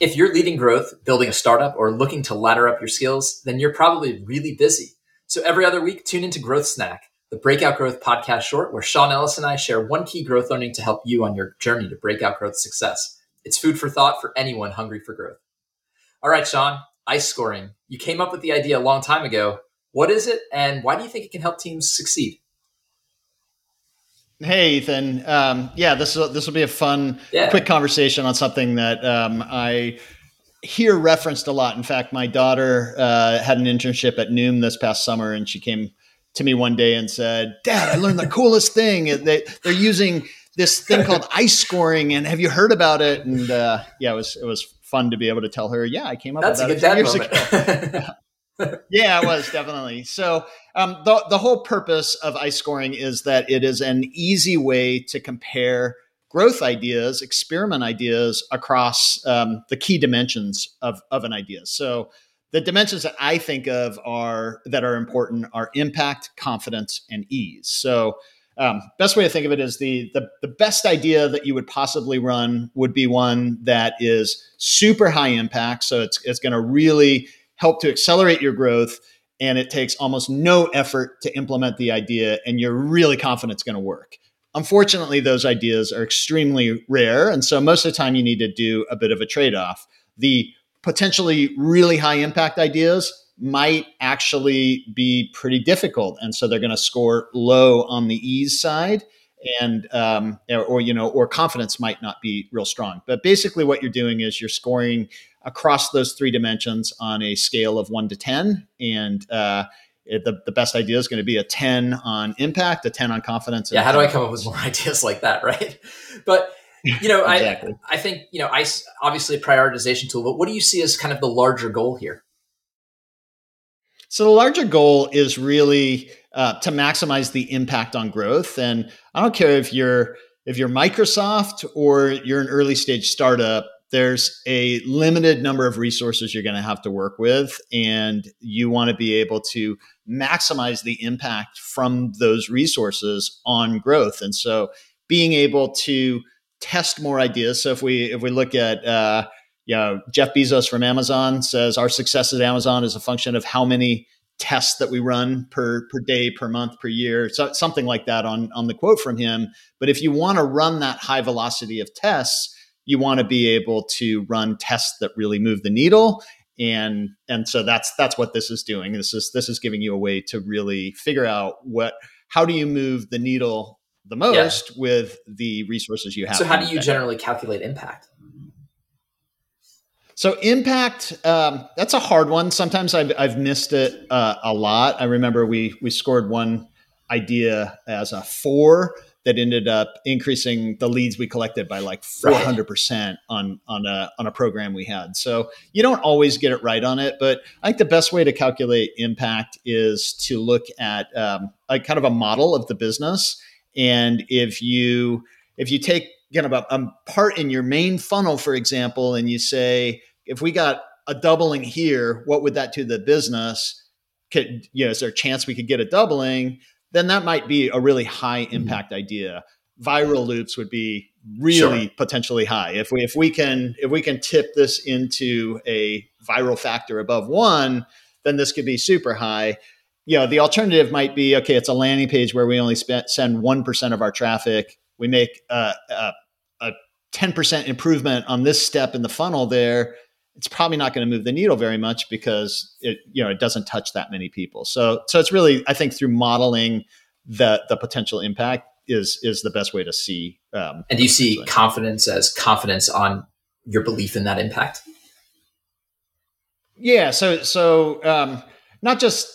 If you're leading growth, building a startup, or looking to ladder up your skills, then you're probably really busy. So every other week, tune into Growth Snack, the Breakout Growth podcast short, where Sean Ellis and I share one key growth learning to help you on your journey to breakout growth success. It's food for thought for anyone hungry for growth. All right, Sean, ice scoring. You came up with the idea a long time ago. What is it, and why do you think it can help teams succeed? Hey, Ethan. Um, yeah, this will this will be a fun, yeah. quick conversation on something that um, I hear referenced a lot. In fact, my daughter uh, had an internship at Noom this past summer, and she came to me one day and said, "Dad, I learned the coolest thing. They they're using this thing called ice scoring, and have you heard about it?" And uh, yeah, it was it was fun to be able to tell her, "Yeah, I came up That's with that a good dad moment. yeah, it was definitely. So um, the the whole purpose of ice scoring is that it is an easy way to compare growth ideas, experiment ideas across um, the key dimensions of of an idea. So the dimensions that I think of are that are important are impact, confidence, and ease. So um, best way to think of it is the, the the best idea that you would possibly run would be one that is super high impact. So it's it's going to really help to accelerate your growth and it takes almost no effort to implement the idea and you're really confident it's going to work. Unfortunately those ideas are extremely rare and so most of the time you need to do a bit of a trade-off. The potentially really high impact ideas might actually be pretty difficult and so they're going to score low on the ease side and um, or you know or confidence might not be real strong but basically what you're doing is you're scoring across those three dimensions on a scale of one to 10. And uh, it, the, the best idea is going to be a 10 on impact, a 10 on confidence. Yeah. How do I come up with more ideas like that? Right. But, you know, exactly. I, I think, you know, ICE obviously a prioritization tool, but what do you see as kind of the larger goal here? So the larger goal is really uh, to maximize the impact on growth. And I don't care if you're if you're Microsoft or you're an early stage startup, there's a limited number of resources you're going to have to work with and you want to be able to maximize the impact from those resources on growth and so being able to test more ideas so if we if we look at uh, you know jeff bezos from amazon says our success at amazon is a function of how many tests that we run per per day per month per year so something like that on on the quote from him. But if you want to run that high velocity of tests you want to be able to run tests that really move the needle. And and so that's that's what this is doing. This is this is giving you a way to really figure out what how do you move the needle the most yeah. with the resources you have so how do you generally calculate impact so impact um, that's a hard one. Sometimes i've, I've missed it uh, a lot. I remember we we scored one idea as a four that ended up increasing the leads we collected by like 400% on on a on a program we had. So you don't always get it right on it, but I think the best way to calculate impact is to look at um, a kind of a model of the business. And if you if you take you know a part in your main funnel for example and you say if we got a doubling here what would that do to the business could you know is there a chance we could get a doubling then that might be a really high mm-hmm. impact mm-hmm. idea. Viral loops would be really sure. potentially high. If we if we can if we can tip this into a viral factor above one, then this could be super high. You know, the alternative might be okay. It's a landing page where we only spend, send one percent of our traffic. We make a ten percent improvement on this step in the funnel there it's probably not going to move the needle very much because it you know it doesn't touch that many people. So so it's really I think through modeling the the potential impact is is the best way to see. Um, and do you see confidence as confidence on your belief in that impact? Yeah. So so um, not just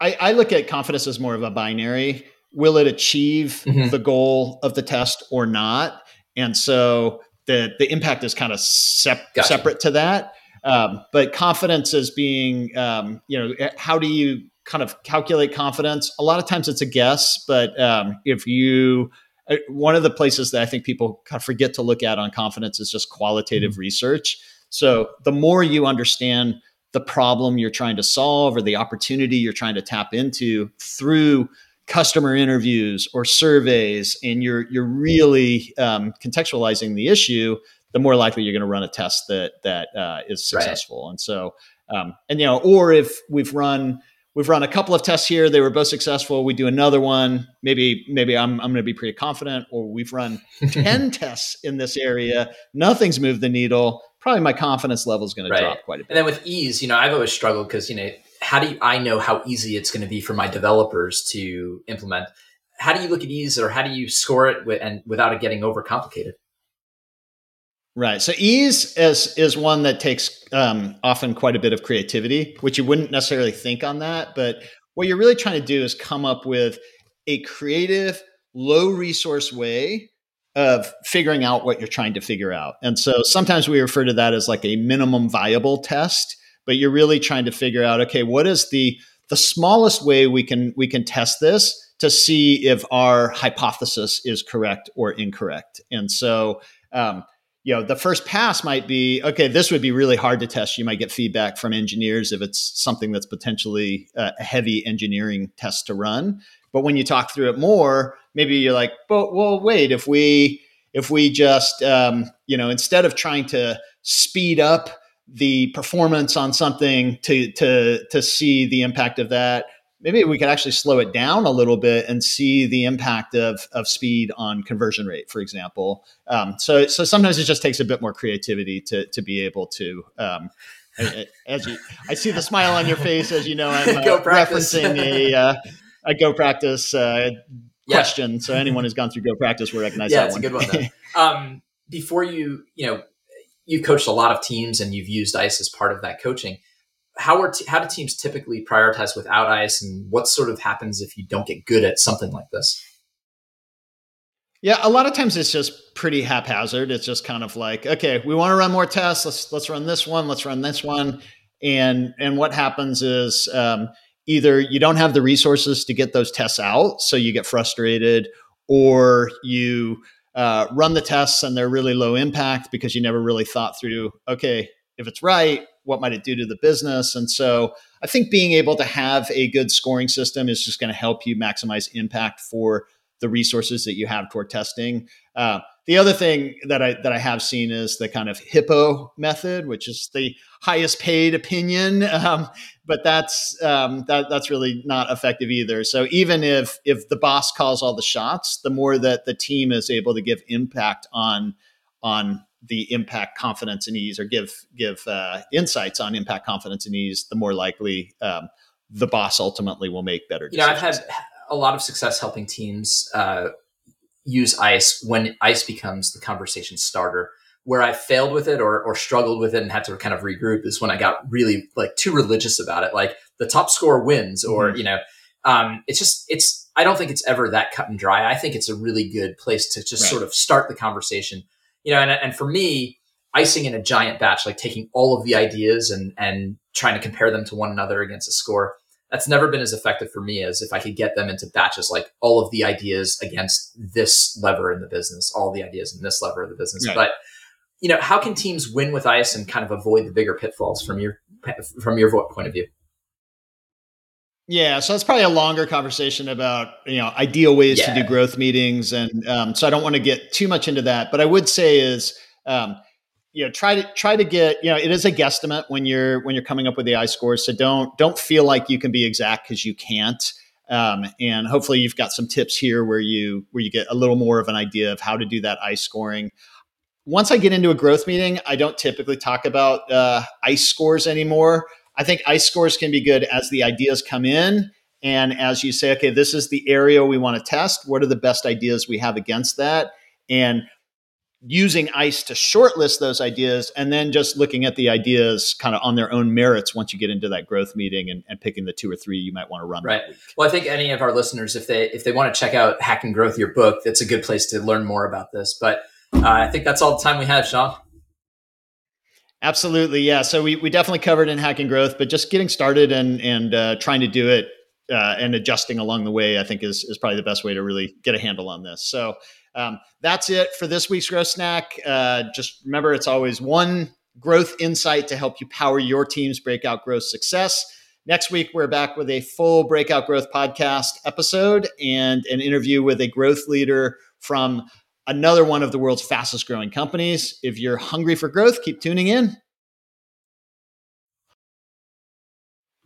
I, I look at confidence as more of a binary. Will it achieve mm-hmm. the goal of the test or not? And so the the impact is kind of sep- gotcha. separate to that. Um, but confidence as being, um, you know, eh, how do you kind of calculate confidence? A lot of times it's a guess, but um, if you, uh, one of the places that I think people kind of forget to look at on confidence is just qualitative mm-hmm. research. So the more you understand the problem you're trying to solve or the opportunity you're trying to tap into through customer interviews or surveys, and you're you're really um, contextualizing the issue, the more likely you're going to run a test that that uh, is successful. Right. And so, um, and you know, or if we've run we've run a couple of tests here, they were both successful. We do another one, maybe maybe I'm I'm going to be pretty confident. Or we've run ten tests in this area, nothing's moved the needle. Probably my confidence level is going right. to drop quite a bit. And then with ease, you know, I've always struggled because you know, how do you, I know how easy it's going to be for my developers to implement? How do you look at ease, or how do you score it with, and without it getting overcomplicated? Right. So ease is is one that takes um, often quite a bit of creativity, which you wouldn't necessarily think on that. But what you're really trying to do is come up with a creative, low resource way of figuring out what you're trying to figure out. And so sometimes we refer to that as like a minimum viable test, but you're really trying to figure out okay, what is the the smallest way we can we can test this to see if our hypothesis is correct or incorrect. And so um, you know the first pass might be okay this would be really hard to test. You might get feedback from engineers if it's something that's potentially a heavy engineering test to run. But when you talk through it more maybe you're like but well wait if we if we just um, you know instead of trying to speed up the performance on something to to to see the impact of that maybe we could actually slow it down a little bit and see the impact of, of speed on conversion rate, for example. Um, so, so sometimes it just takes a bit more creativity to, to be able to, um, as you, I see the smile on your face, as you know, I'm uh, referencing a, uh, a GoPractice uh, question. Yeah. So anyone who's gone through GoPractice will recognize yeah, that one. Yeah, it's a good one. um, before you, you know, you've coached a lot of teams and you've used ICE as part of that coaching how are t- how do teams typically prioritize without ice and what sort of happens if you don't get good at something like this? Yeah a lot of times it's just pretty haphazard. It's just kind of like okay we want to run more tests. Let's let's run this one. Let's run this one. And and what happens is um, either you don't have the resources to get those tests out so you get frustrated or you uh, run the tests and they're really low impact because you never really thought through okay if it's right what might it do to the business? And so I think being able to have a good scoring system is just going to help you maximize impact for the resources that you have toward testing. Uh, the other thing that I that I have seen is the kind of hippo method, which is the highest paid opinion, um, but that's um, that that's really not effective either. So even if if the boss calls all the shots, the more that the team is able to give impact on on the impact confidence and ease or give give uh, insights on impact confidence and ease the more likely um, the boss ultimately will make better decisions. you know i've had a lot of success helping teams uh, use ice when ice becomes the conversation starter where i failed with it or, or struggled with it and had to kind of regroup is when i got really like too religious about it like the top score wins or mm-hmm. you know um, it's just it's i don't think it's ever that cut and dry i think it's a really good place to just right. sort of start the conversation you know, and, and for me, icing in a giant batch, like taking all of the ideas and, and trying to compare them to one another against a score, that's never been as effective for me as if I could get them into batches, like all of the ideas against this lever in the business, all the ideas in this lever of the business. Right. But, you know, how can teams win with ice and kind of avoid the bigger pitfalls from your, from your point of view? Yeah, so it's probably a longer conversation about you know ideal ways yeah. to do growth meetings, and um, so I don't want to get too much into that. But I would say is um, you know try to try to get you know it is a guesstimate when you're when you're coming up with the I scores. So don't don't feel like you can be exact because you can't. Um, and hopefully you've got some tips here where you where you get a little more of an idea of how to do that ice scoring. Once I get into a growth meeting, I don't typically talk about uh, ice scores anymore. I think ice scores can be good as the ideas come in and as you say, okay, this is the area we want to test. What are the best ideas we have against that? And using ICE to shortlist those ideas and then just looking at the ideas kind of on their own merits once you get into that growth meeting and, and picking the two or three you might want to run. Right. Well, I think any of our listeners, if they if they want to check out Hacking Growth, your book, that's a good place to learn more about this. But uh, I think that's all the time we have, Sean. Absolutely, yeah. So we, we definitely covered in hacking growth, but just getting started and and uh, trying to do it uh, and adjusting along the way, I think is is probably the best way to really get a handle on this. So um, that's it for this week's growth snack. Uh, just remember, it's always one growth insight to help you power your team's breakout growth success. Next week, we're back with a full breakout growth podcast episode and an interview with a growth leader from another one of the world's fastest growing companies. If you're hungry for growth, keep tuning in.